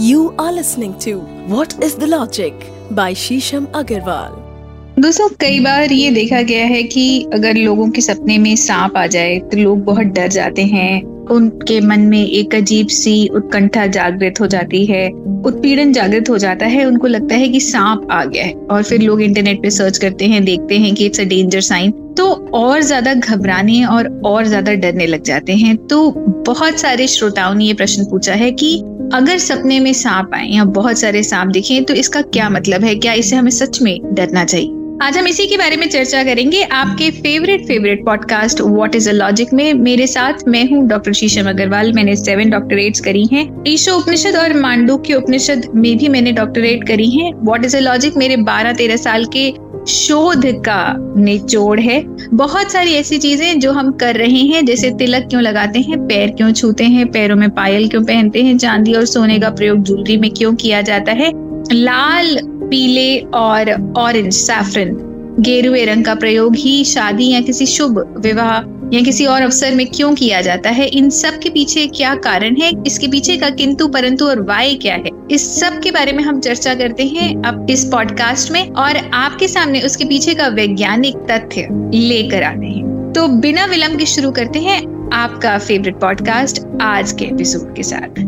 You are listening to What is the Logic by Shisham Agarwal. दोस्तों, कई बार ये देखा गया है कि अगर लोगों के सपने में सांप आ जाए तो लोग बहुत डर जाते हैं। उनके मन में एक अजीब सी उत्कंठा जागृत हो जाती है। उत्पीड़न जागृत हो जाता है। उनको लगता है कि सांप आ गया है। और फिर लोग इंटरनेट पे सर्च करते हैं, देखते हैं कि इट्स अ डेंजर साइन तो और ज़्यादा घबराने और और ज़्यादा डरने लग जाते हैं। तो बहुत सारे श्रोताओं ने ये प्रश्न पूछा है कि अगर सपने में सांप आए या बहुत सारे सांप दिखे तो इसका क्या मतलब है? क्या इसे हमें सच में डरना चाहिए? आज हम इसी के बारे में चर्चा करेंगे। आपके favourite favourite podcast what is a logic में। मेरे साथ मैं हूँ डॉक्टर शीशम अग्रवाल मैंने सेवन डॉक्टरेट्स करी हैं। ईशो उपनिषद और मांडू के उपनिषद में भी मैंने डॉक्टरेट करी हैं। व्हाट इज़ अ लॉजिक मेरे बारह तेरह साल के शोध का निचोड़ है। बहुत सारी ऐसी चीज़ें जो हम कर रहे हैं, जैसे तिलक क्यों लगाते हैं, पैर क्यों छूते हैं, पैरों में पायल क्यों पहनते हैं, चांदी और सोने का प्रयोग ज्वेलरी में क्यों किया जाता है? लाल, पीले और ऑरेंज सैफरन गेरुए रंग का प्रयोग ही शादी या किसी शुभ विवाह या किसी और अवसर में क्यों किया जाता है? इन सब के पीछे क्या कारण है? इसके पीछे का किंतु परंतु और वाय क्या है? इस सब के बारे में हम चर्चा करते हैं अब इस पॉडकास्ट में और आपके सामने उसके पीछे का वैज्ञानिक तथ्य लेकर आते हैं। तो बिना विलंब के शुरू करते हैं आपका फेवरेट पॉडकास्ट आज के एपिसोड के साथ।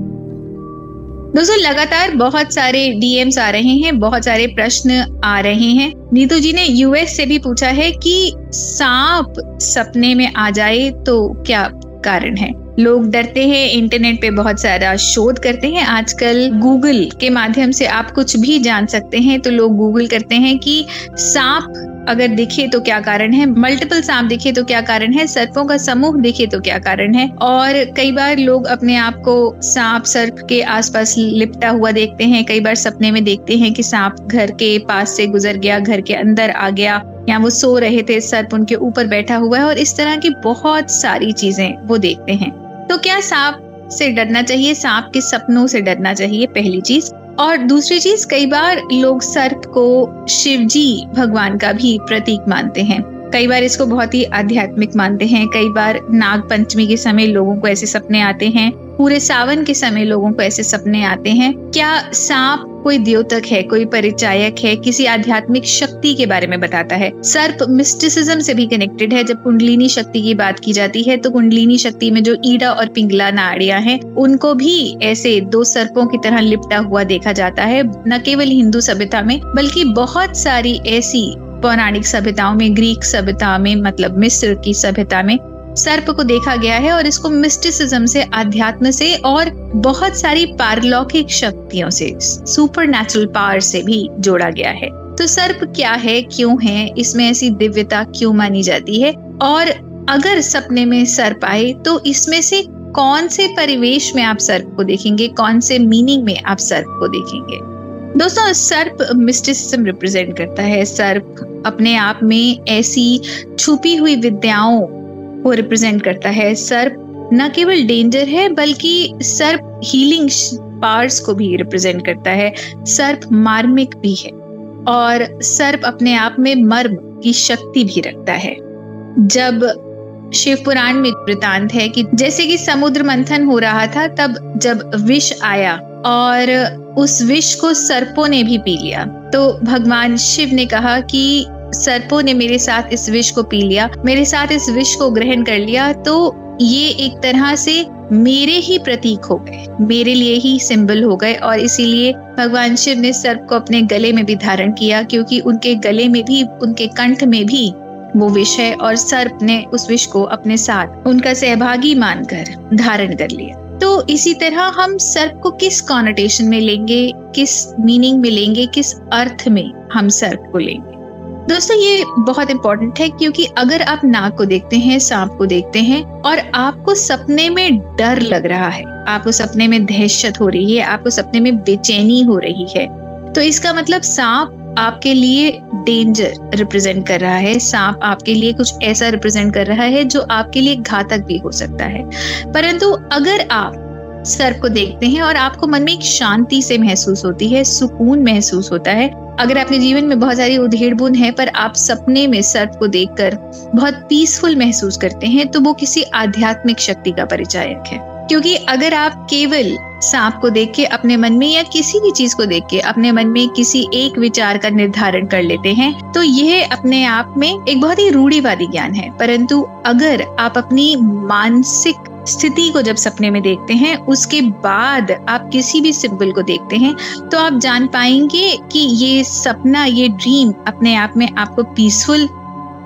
दोस्तों, लगातार बहुत सारे डीएम्स आ रहे हैं, बहुत सारे प्रश्न आ रहे हैं। नीतू जी ने यूएस से भी पूछा है कि सांप सपने में आ जाए तो क्या कारण है? लोग डरते हैं इंटरनेट पे बहुत सारा शोध करते हैं। आजकल गूगल के माध्यम से आप कुछ भी जान सकते हैं तो लोग गूगल करते हैं कि सांप अगर दिखे तो क्या कारण है? मल्टीपल सांप दिखे तो क्या कारण है? सर्पों का समूह दिखे तो क्या कारण है? और कई बार लोग अपने आप को सांप, सर्प के आसपास लिपटा हुआ देखते हैं। कई बार सपने में देखते हैं कि सांप घर के पास से गुजर गया, घर के अंदर आ गया, या वो सो रहे थे, सर्प उनके ऊपर बैठा हुआ है, और इस तरह की बहुत सारी चीज़ें वो देखते हैं। तो क्या सांप से डरना चाहिए? सांप के सपनों से डरना चाहिए? पहली चीज़। और दूसरी चीज़, कई बार लोग सर्प को शिवजी भगवान का भी प्रतीक मानते हैं। कई बार इसको बहुत ही आध्यात्मिक मानते हैं। कई बार नाग पंचमी के समय लोगों को ऐसे सपने आते हैं। पूरे सावन के समय लोगों को ऐसे सपने आते हैं। क्या सांप कोई द्योतक है, कोई परिचायक है, किसी आध्यात्मिक शक्ति के बारे में बताता है। सर्प मिस्टिसिज्म से भी कनेक्टेड है। जब कुंडलिनी शक्ति की बात की जाती है तो कुंडलिनी शक्ति में जो ईडा और पिंगला नाड़िया हैं, उनको भी ऐसे दो सर्पों की तरह लिपटा हुआ देखा जाता है। न केवल हिंदू सभ्यता में, बल्कि बहुत सारी ऐसी पौराणिक सभ्यताओं में, ग्रीक सभ्यता में मतलब मिस्र की सभ्यता में सर्प को देखा गया है और इसको मिस्टिसिज्म से अध्यात्म से और बहुत सारी पारलौकिक शक्तियों से सुपर नेचुरल पावर से भी जोड़ा गया है। तो सर्प क्या है, क्यों है, इसमें ऐसी दिव्यता क्यों मानी जाती है? और अगर सपने में सर्प आए तो इसमें से कौन से परिवेश में आप सर्प को देखेंगे, कौन से मीनिंग में आप सर्प को देखेंगे? दोस्तों, सर्प मिस्टिसिज्म रिप्रेजेंट करता है। सर्प अपने आप में ऐसी छुपी हुई विद्याओं को रिप्रेजेंट करता है सर्प। न केवल डेंजर है, बल्कि सर्प हीलिंग पार्ट्स को भी रिप्रेजेंट करता है। सर्प मार्मिक भी है और सर्प अपने आप में मर्म की शक्ति भी रखता है। जब शिव पुराण में वृतांत है कि जैसे कि समुद्र मंथन हो रहा था, तब जब विष आया और उस विष को सर्पों ने भी पी लिया तो भगवान शिव ने कहा कि सर्पों ने मेरे साथ इस विष को पी लिया, मेरे साथ इस विष को ग्रहण कर लिया तो ये एक तरह से मेरे ही प्रतीक हो गए, मेरे लिए ही सिंबल हो गए और इसीलिए भगवान शिव ने सर्प को अपने गले में भी धारण किया, क्योंकि उनके गले में भी, उनके कंठ में भी वो विष है और सर्प ने उस विष को अपने साथ उनका सहभागी मानकर धारण कर लिया। तो इसी तरह हम सर्प को किस कॉनोटेशन में लेंगे, किस मीनिंग में लेंगे, किस अर्थ में हम सर्प को लेंगे? दोस्तों, ये बहुत इंपॉर्टेंट है क्योंकि अगर आप नाग को देखते हैं, सांप को देखते हैं और आपको सपने में डर लग रहा है, आपको सपने में दहशत हो रही है, आपको सपने में बेचैनी हो रही है तो इसका मतलब सांप आपके लिए डेंजर रिप्रेजेंट कर रहा है। सांप आपके लिए कुछ ऐसा रिप्रेजेंट कर रहा है जो आपके लिए घातक भी हो सकता है। परंतु अगर आप सर्प को देखते हैं और आपको मन में एक शांति से महसूस होती है, सुकून महसूस होता है अगर आपके जीवन में बहुत सारी उधेड़ बुन है, पर आप सपने में सर्प को देखकर बहुत पीसफुल महसूस करते हैं तो वो किसी आध्यात्मिक शक्ति का परिचायक है। क्योंकि अगर आप केवल सांप को देख के अपने मन में या किसी भी चीज़ को देख के अपने मन में किसी एक विचार का निर्धारण कर लेते हैं तो यह अपने आप में एक बहुत ही रूढ़ीवादी ज्ञान है। परंतु अगर आप अपनी मानसिक स्थिति को जब सपने में देखते हैं, उसके बाद आप किसी भी सिंबल को देखते हैं तो आप जान पाएँगे कि ये सपना, ये ड्रीम अपने आप में आपको पीसफुल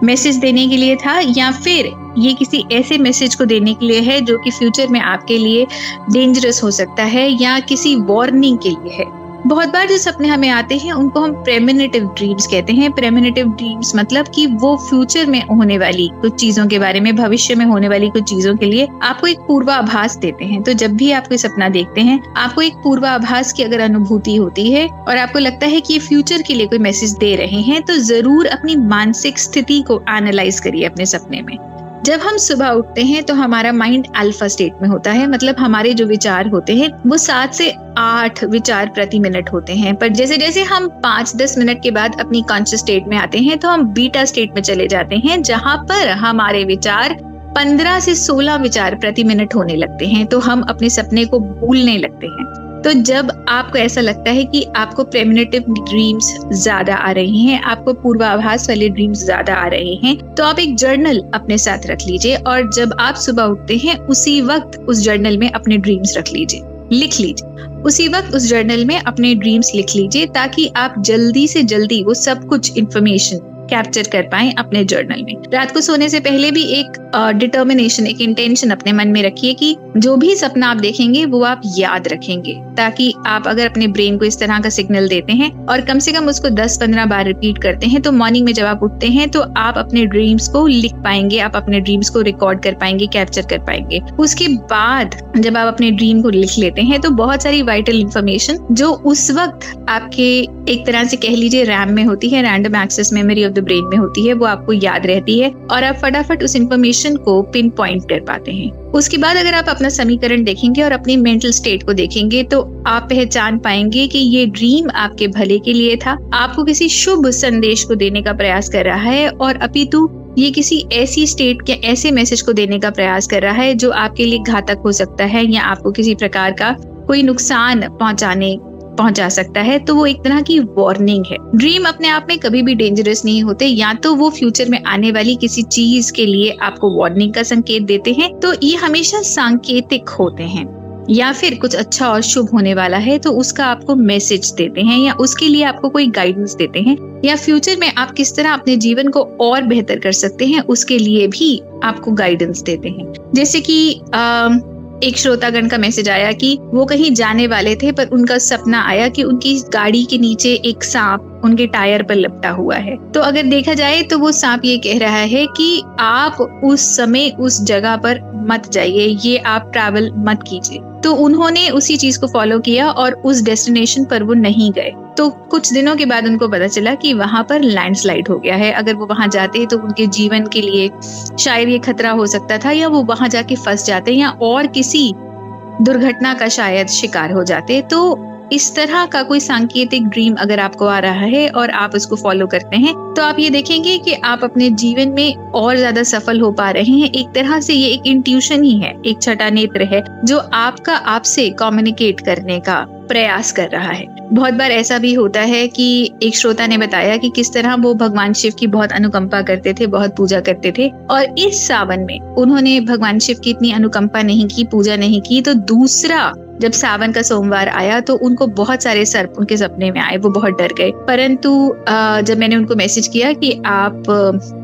मैसेज देने के लिए था, या फिर ये किसी ऐसे मैसेज को देने के लिए है जो कि फ्यूचर में आपके लिए डेंजरस हो सकता है, या किसी वार्निंग के लिए है। बहुत बार जो सपने हमें आते हैं, उनको हम प्रेमिनेटिव ड्रीम्स कहते हैं। प्रेमिनेटिव ड्रीम्स मतलब कि वो फ्यूचर में होने वाली कुछ चीज़ों के बारे में, भविष्य में होने वाली कुछ चीज़ों के लिए आपको एक पूर्वाभास देते हैं। तो जब भी आप कोई सपना देखते हैं, आपको एक पूर्वाभास की अगर अनुभूति होती है और आपको लगता है कि ये फ्यूचर के लिए कोई मैसेज दे रहे हैं तो ज़रूर अपनी मानसिक स्थिति को एनालाइज करिए अपने सपने में। जब हम सुबह उठते हैं तो हमारा माइंड अल्फ़ा स्टेट में होता है। मतलब हमारे जो विचार होते हैं, वो सात से आठ विचार प्रति मिनट होते हैं। पर जैसे जैसे हम पाँच दस मिनट के बाद अपनी कॉन्शियस स्टेट में आते हैं तो हम बीटा स्टेट में चले जाते हैं, जहाँ पर हमारे विचार पंद्रह से सोलह विचार प्रति मिनट होने लगते हैं। तो हम अपने सपने को भूलने लगते हैं। तो जब आपको ऐसा लगता है कि आपको प्रेमिनेटिव ड्रीम्स ज़्यादा आ रही हैं, आपको पूर्वाभास वाले ड्रीम्स ज़्यादा आ रहे हैं तो आप एक जर्नल अपने साथ रख लीजिए और जब आप सुबह उठते हैं, उसी वक्त उस जर्नल में अपने ड्रीम्स रख लीजिए। लिख लीजिए। उसी वक्त उस जर्नल में अपने ड्रीम्स लिख लीजिए ताकि आप जल्दी से जल्दी वो सब कुछ इन्फॉर्मेशन कैप्चर कर पाए अपने जर्नल में। रात को सोने से पहले भी एक डिटर्मिनेशन एक इंटेंशन अपने मन में रखिए कि जो भी सपना आप देखेंगे, वो आप याद रखेंगे। ताकि आप अगर अपने ब्रेन को इस तरह का सिग्नल देते हैं और कम से कम उसको 10-15 बार रिपीट करते हैं तो मॉर्निंग में जब आप उठते हैं तो आप अपने ड्रीम्स को लिख पाएँगे, आप अपने ड्रीम्स को रिकॉर्ड कर पाएँगे कैप्चर कर पाएँगे। उसके बाद जब आप अपने ड्रीम को लिख लेते हैं तो बहुत सारी वाइटल इंफॉर्मेशन जो उस वक्त आपके एक तरह से कह लीजिए रैम में होती है random access memory of the brain में होती है, वो आपको याद रहती है और आप फटाफट उस इन्फॉर्मेशन को पिन पॉइंट कर पाते हैं। उसके बाद अगर आप अपना समीकरण देखेंगे और अपनी मेंटल स्टेट को देखेंगे तो आप पहचान पाएँगे कि ये ड्रीम आपके भले के लिए था। आपको किसी शुभ संदेश को देने का प्रयास कर रहा है और अपितु ये किसी ऐसी स्टेट के ऐसे मैसेज को देने का प्रयास कर रहा है जो आपके लिए घातक हो सकता है या आपको किसी प्रकार का कोई नुकसान पहुँचाने पहुँचा सकता है तो वो एक तरह की वार्निंग है। ड्रीम अपने आप में कभी भी डेंजरस नहीं होते या तो वो फ्यूचर में आने वाली किसी चीज़ के लिए आपको वार्निंग का संकेत देते हैं तो ये हमेशा सांकेतिक होते हैं। या फिर कुछ अच्छा और शुभ होने वाला है तो उसका आपको मैसेज देते हैं या उसके लिए आपको कोई गाइडेंस देते हैं। या फ्यूचर में आप किस तरह अपने जीवन को और बेहतर कर सकते हैं उसके लिए भी आपको गाइडेंस देते हैं। जैसे कि आ, एक श्रोतागण का मैसेज आया कि वो कहीं जाने वाले थे, पर उनका सपना आया कि उनकी गाड़ी के नीचे एक सांप उनके टायर पर लपटा हुआ है। तो अगर देखा जाए तो वो सांप ये कह रहा है कि आप उस समय, उस जगह पर मत जाइए, ये आप ट्रैवल मत कीजिए। तो उन्होंने उसी चीज़ को फॉलो किया और उस डेस्टिनेशन पर वो नहीं गए। तो कुछ दिनों के बाद उनको पता चला कि वहाँ पर लैंडस्लाइड हो गया है। अगर वो वहाँ जाते तो उनके जीवन के लिए शायद ये खतरा हो सकता था या वो वहाँ जाके फंस जाते या और किसी दुर्घटना का शायद शिकार हो जाते। तो इस तरह का कोई सांकेतिक ड्रीम अगर आपको आ रहा है और आप उसको फॉलो करते हैं तो आप ये देखेंगे कि आप अपने जीवन में और ज़्यादा सफल हो पा रहे हैं। एक तरह से ये एक इंट्यूशन ही है, एक छठा नेत्र है, जो आपका आपसे कम्युनिकेट करने का। प्रयास कर रहा है। बहुत बार ऐसा भी होता है कि एक श्रोता ने बताया कि किस तरह वो भगवान शिव की बहुत अनुकंपा करते थे, बहुत पूजा करते थे और इस सावन में उन्होंने भगवान शिव की इतनी अनुकंपा नहीं की, पूजा नहीं की। तो दूसरा, जब सावन का सोमवार आया तो उनको बहुत सारे सर्प उनके सपने में आए, वो बहुत डर गए। परंतु जब मैंने उनको मैसेज किया कि आप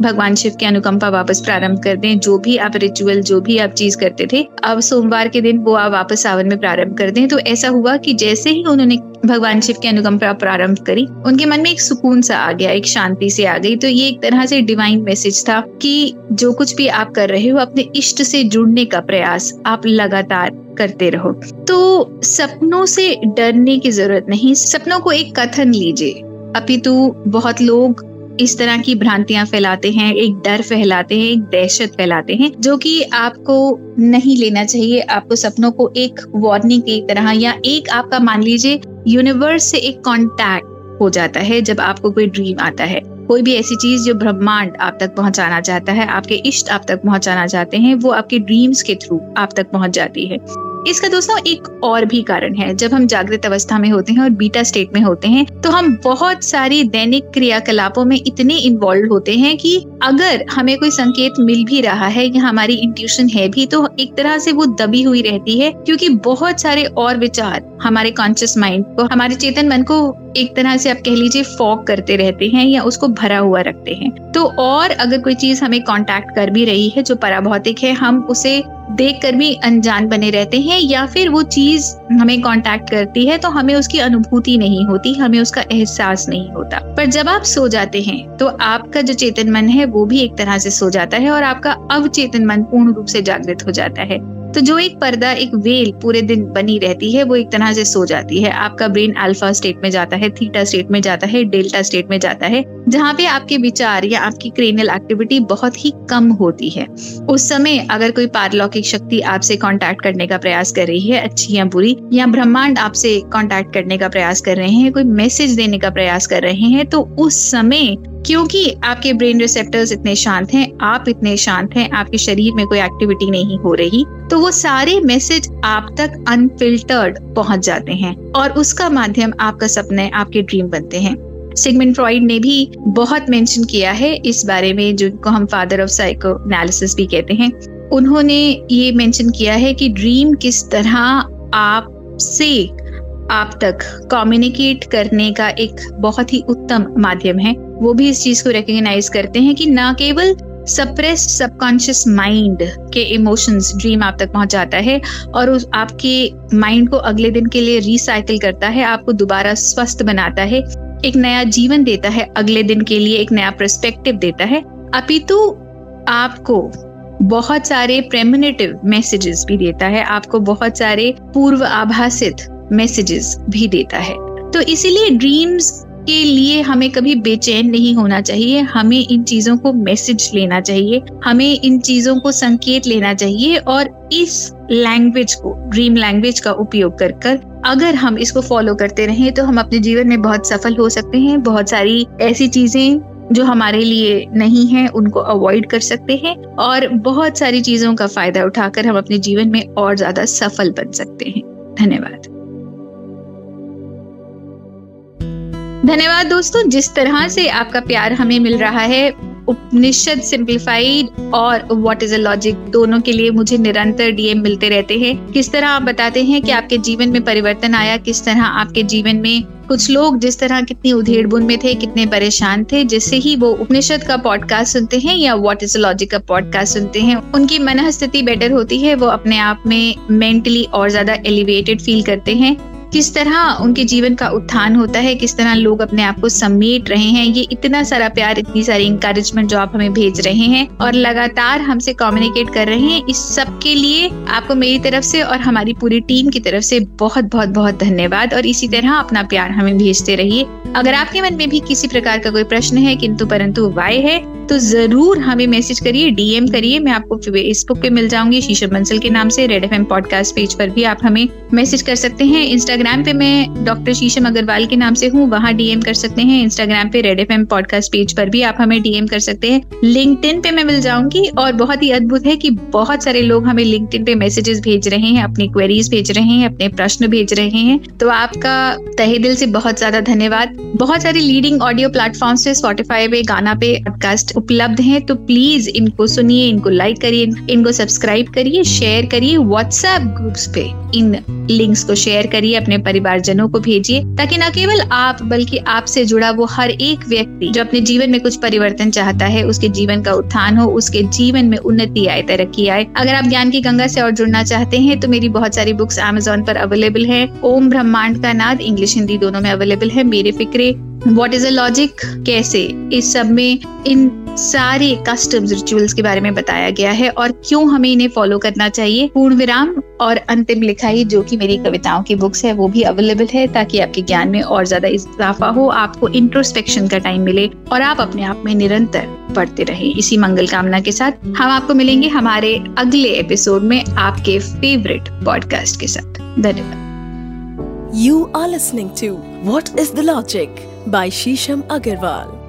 भगवान शिव की अनुकंपा वापस प्रारंभ कर दें, जो भी आप रिचुअल जो भी आप चीज़ करते थे, अब सोमवार के दिन वो आप वापस सावन में प्रारंभ कर दें। तो ऐसा हुआ कि जैसे ही उन्होंने भगवान शिव की अनुकंपा प्रारंभ करी, उनके मन में एक सुकून सा आ गया, एक शांति से आ गई। तो ये एक तरह से डिवाइन मैसेज था कि जो कुछ भी आप कर रहे हो, अपने इष्ट से जुड़ने का प्रयास आप लगातार करते रहो। तो सपनों से डरने की ज़रूरत नहीं, सपनों को एक कथन लीजिए। अपितु बहुत लोग इस तरह की भ्रांतियाँ फैलाते हैं, एक डर फैलाते हैं, एक दहशत फैलाते हैं, जो कि आपको नहीं लेना चाहिए। आपको सपनों को एक वार्निंग की तरह या एक आपका मान लीजिए यूनिवर्स से एक कांटेक्ट हो जाता है, जब आपको कोई ड्रीम आता है। कोई भी ऐसी चीज़ जो ब्रह्मांड आप तक पहुंचाना चाहता है, आपके इष्ट आप तक पहुंचाना चाहते हैं, वो आपके ड्रीम्स के थ्रू आप तक पहुँच जाती है। इसका दोस्तों एक और भी कारण है। जब हम जागृत अवस्था में होते हैं और बीटा स्टेट में होते हैं तो हम बहुत सारी दैनिक क्रियाकलापों में इतने इन्वॉल्व होते हैं कि अगर हमें कोई संकेत मिल भी रहा है या हमारी इंट्यूशन है भी तो एक तरह से वो दबी हुई रहती है, क्योंकि बहुत सारे और विचार हमारे कॉन्शियस माइंड को, हमारे चेतन मन को एक तरह से आप कह लीजिए फॉक करते रहते हैं या उसको भरा हुआ रखते हैं। तो और अगर कोई चीज़ हमें कांटेक्ट कर भी रही है जो पराभौतिक है, हम उसे देख कर भी अनजान बने रहते हैं या फिर वो चीज़ हमें कांटेक्ट करती है तो हमें उसकी अनुभूति नहीं होती, हमें उसका एहसास नहीं होता। पर जब आप सो जाते हैं तो आपका जो चेतन मन है वो भी एक तरह से सो जाता है और आपका अवचेतन मन पूर्ण रूप से जागृत हो जाता है। तो जो एक पर्दा, एक वेल पूरे दिन बनी रहती है, वो एक तरह से सो जाती है। आपका ब्रेन अल्फ़ा स्टेट में जाता है, थीटा स्टेट में जाता है, डेल्टा स्टेट में जाता है, जहाँ पे आपके विचार या आपकी क्रेनियल एक्टिविटी बहुत ही कम होती है। उस समय अगर कोई पारलौकिक शक्ति आपसे कांटेक्ट करने का प्रयास कर रही है, अच्छी या बुरी, या ब्रह्मांड आपसे कांटेक्ट करने का प्रयास कर रहे हैं, कोई मैसेज देने का प्रयास कर रहे हैं तो उस समय क्योंकि आपके ब्रेन रिसेप्टर्स इतने शांत हैं, आप इतने शांत हैं, आपके शरीर में कोई एक्टिविटी नहीं हो रही तो वो सारे मैसेज आप तक अनफिल्टर्ड पहुँच जाते हैं और उसका माध्यम आपका सपने आपके ड्रीम बनते हैं। सिगमेंट फ्रॉइड ने भी बहुत मेंशन किया है इस बारे में, जिनको हम फादर ऑफ़ साइको एनालिसिस भी कहते हैं। उन्होंने ये मेंशन किया है कि ड्रीम किस तरह आप से आप तक कम्युनिकेट करने का एक बहुत ही उत्तम माध्यम है। वो भी इस चीज़ को रिकग्नाइज करते हैं कि ना केवल सप्रेस्ड सबकॉन्शियस माइंड के इमोशंस ड्रीम आप तक पहुँच जाता है और उस आपके माइंड को अगले दिन के लिए रिसाइकिल करता है, आपको दोबारा स्वस्थ बनाता है, एक नया जीवन देता है, अगले दिन के लिए एक नया परस्पेक्टिव देता है। अपितु आपको बहुत सारे प्रेमिनेटिव मैसेजेस भी देता है, आपको बहुत सारे पूर्व आभासित मैसेजेस भी देता है। तो इसीलिए ड्रीम्स के लिए हमें कभी बेचैन नहीं होना चाहिए। हमें इन चीज़ों को मैसेज लेना चाहिए। हमें इन चीज़ों को संकेत लेना चाहिए और इस लैंग्वेज को ड्रीम लैंग्वेज का उपयोग कर कर अगर हम इसको फॉलो करते रहें तो हम अपने जीवन में बहुत सफल हो सकते हैं। बहुत सारी ऐसी चीज़ें जो हमारे लिए नहीं है, उनको अवॉइड कर सकते हैं और बहुत सारी चीज़ों का फ़ायदा उठाकर हम अपने जीवन में और ज़्यादा सफल बन सकते हैं। धन्यवाद। धन्यवाद दोस्तों, जिस तरह से आपका प्यार हमें मिल रहा है, उपनिषद सिंप्लीफाइड और व्हाट इज़ अ लॉजिक दोनों के लिए मुझे निरंतर डीएम मिलते रहते हैं। किस तरह आप बताते हैं कि आपके जीवन में परिवर्तन आया, किस तरह आपके जीवन में कुछ लोग जिस तरह कितनी उधेड़ बुन में थे, कितने परेशान थे, जिससे ही वो उपनिषद का पॉडकास्ट सुनते हैं या व्हाट इज़ लॉजिक का पॉडकास्ट सुनते हैं, उनकी मन स्थिति बेटर होती है, वो अपने आप में मेंटली और ज़्यादा एलिवेटेड फील करते हैं। किस तरह उनके जीवन का उत्थान होता है, किस तरह लोग अपने आप को समेट रहे हैं, ये इतना सारा प्यार, इतनी सारी इंकरेजमेंट जो आप हमें भेज रहे हैं और लगातार हमसे कम्युनिकेट कर रहे हैं, इस सब के लिए आपको मेरी तरफ़ से और हमारी पूरी टीम की तरफ़ से बहुत बहुत बहुत धन्यवाद और इसी तरह अपना प्यार हमें भेजते रहिए। अगर आपके मन में भी किसी प्रकार का कोई प्रश्न है, किंतु परंतु वाय है तो ज़रूर हमें मैसेज करिए डीएम करिए। मैं आपको फेसबुक पे मिल जाऊँगी शीशर बंसल के नाम से रेड एफएम पॉडकास्ट पेज पर भी आप हमें मैसेज कर सकते हैं। इंस्टाग्राम पे मैं डॉक्टर शीशम अग्रवाल के नाम से हूँ, वहाँ डीएम कर सकते हैं। इंस्टाग्राम पे रेड एफएम पॉडकास्ट पेज पर भी आप हमें डीएम कर सकते हैं। लिंक पे मैं मिल जाऊँगी और बहुत ही अद्भुत है कि बहुत सारे लोग हमें लिंक पे मैसेजेस भेज रहे हैं, अपनी क्वेरीज भेज रहे हैं, अपने प्रश्न भेज रहे हैं। तो आपका तहे दिल से बहुत ज़्यादा धन्यवाद। बहुत सारी लीडिंग ऑडियो प्लेटफॉर्म से स्पॉटिफाई पे गाना पे पॉडकास्ट उपलब्ध हैं तो प्लीज़ इनको सुनिए, इनको लाइक करिए, इनको सब्सक्राइब करिए शेयर करिए व्हाट्सएप ग्रुप्स पे। इन लिंक्स को शेयर करिए, अपने परिवारजनों को भेजिए, ताकि न केवल आप, बल्कि आपसे जुड़ा वो हर एक व्यक्ति जो अपने जीवन में कुछ परिवर्तन चाहता है, उसके जीवन का उत्थान हो, उसके जीवन में उन्नति आए, तरक्की आए। अगर आप ज्ञान की गंगा से और जुड़ना चाहते हैं तो मेरी बहुत सारी बुक्स अमेजोन पर अवेलेबल है। ओम ब्रह्मांड का नाद इंग्लिश हिंदी दोनों में अवेलेबल है। मेरे फिक्रे वॉट इज़ अ लॉजिक कैसे? इस सब में इन सारे कस्टम्स रिचुअल्स के बारे में बताया गया है और क्यों हमें इन्हें फॉलो करना चाहिए? पूर्ण विराम और अंतिम लिखाई जो कि मेरी कविताओं की बुक्स है, वो भी अवेलेबल है ताकि आपके ज्ञान में और ज़्यादा इजाफा हो, आपको इंट्रोस्पेक्शन का टाइम मिले और आप अपने आप में निरंतर पढ़ते रहे। इसी मंगल कामना के साथ हम आपको मिलेंगे हमारे अगले एपिसोड में आपके फेवरेट पॉडकास्ट के साथ। धन्यवाद। You are listening to what is the Logic? By Shisham Agarwal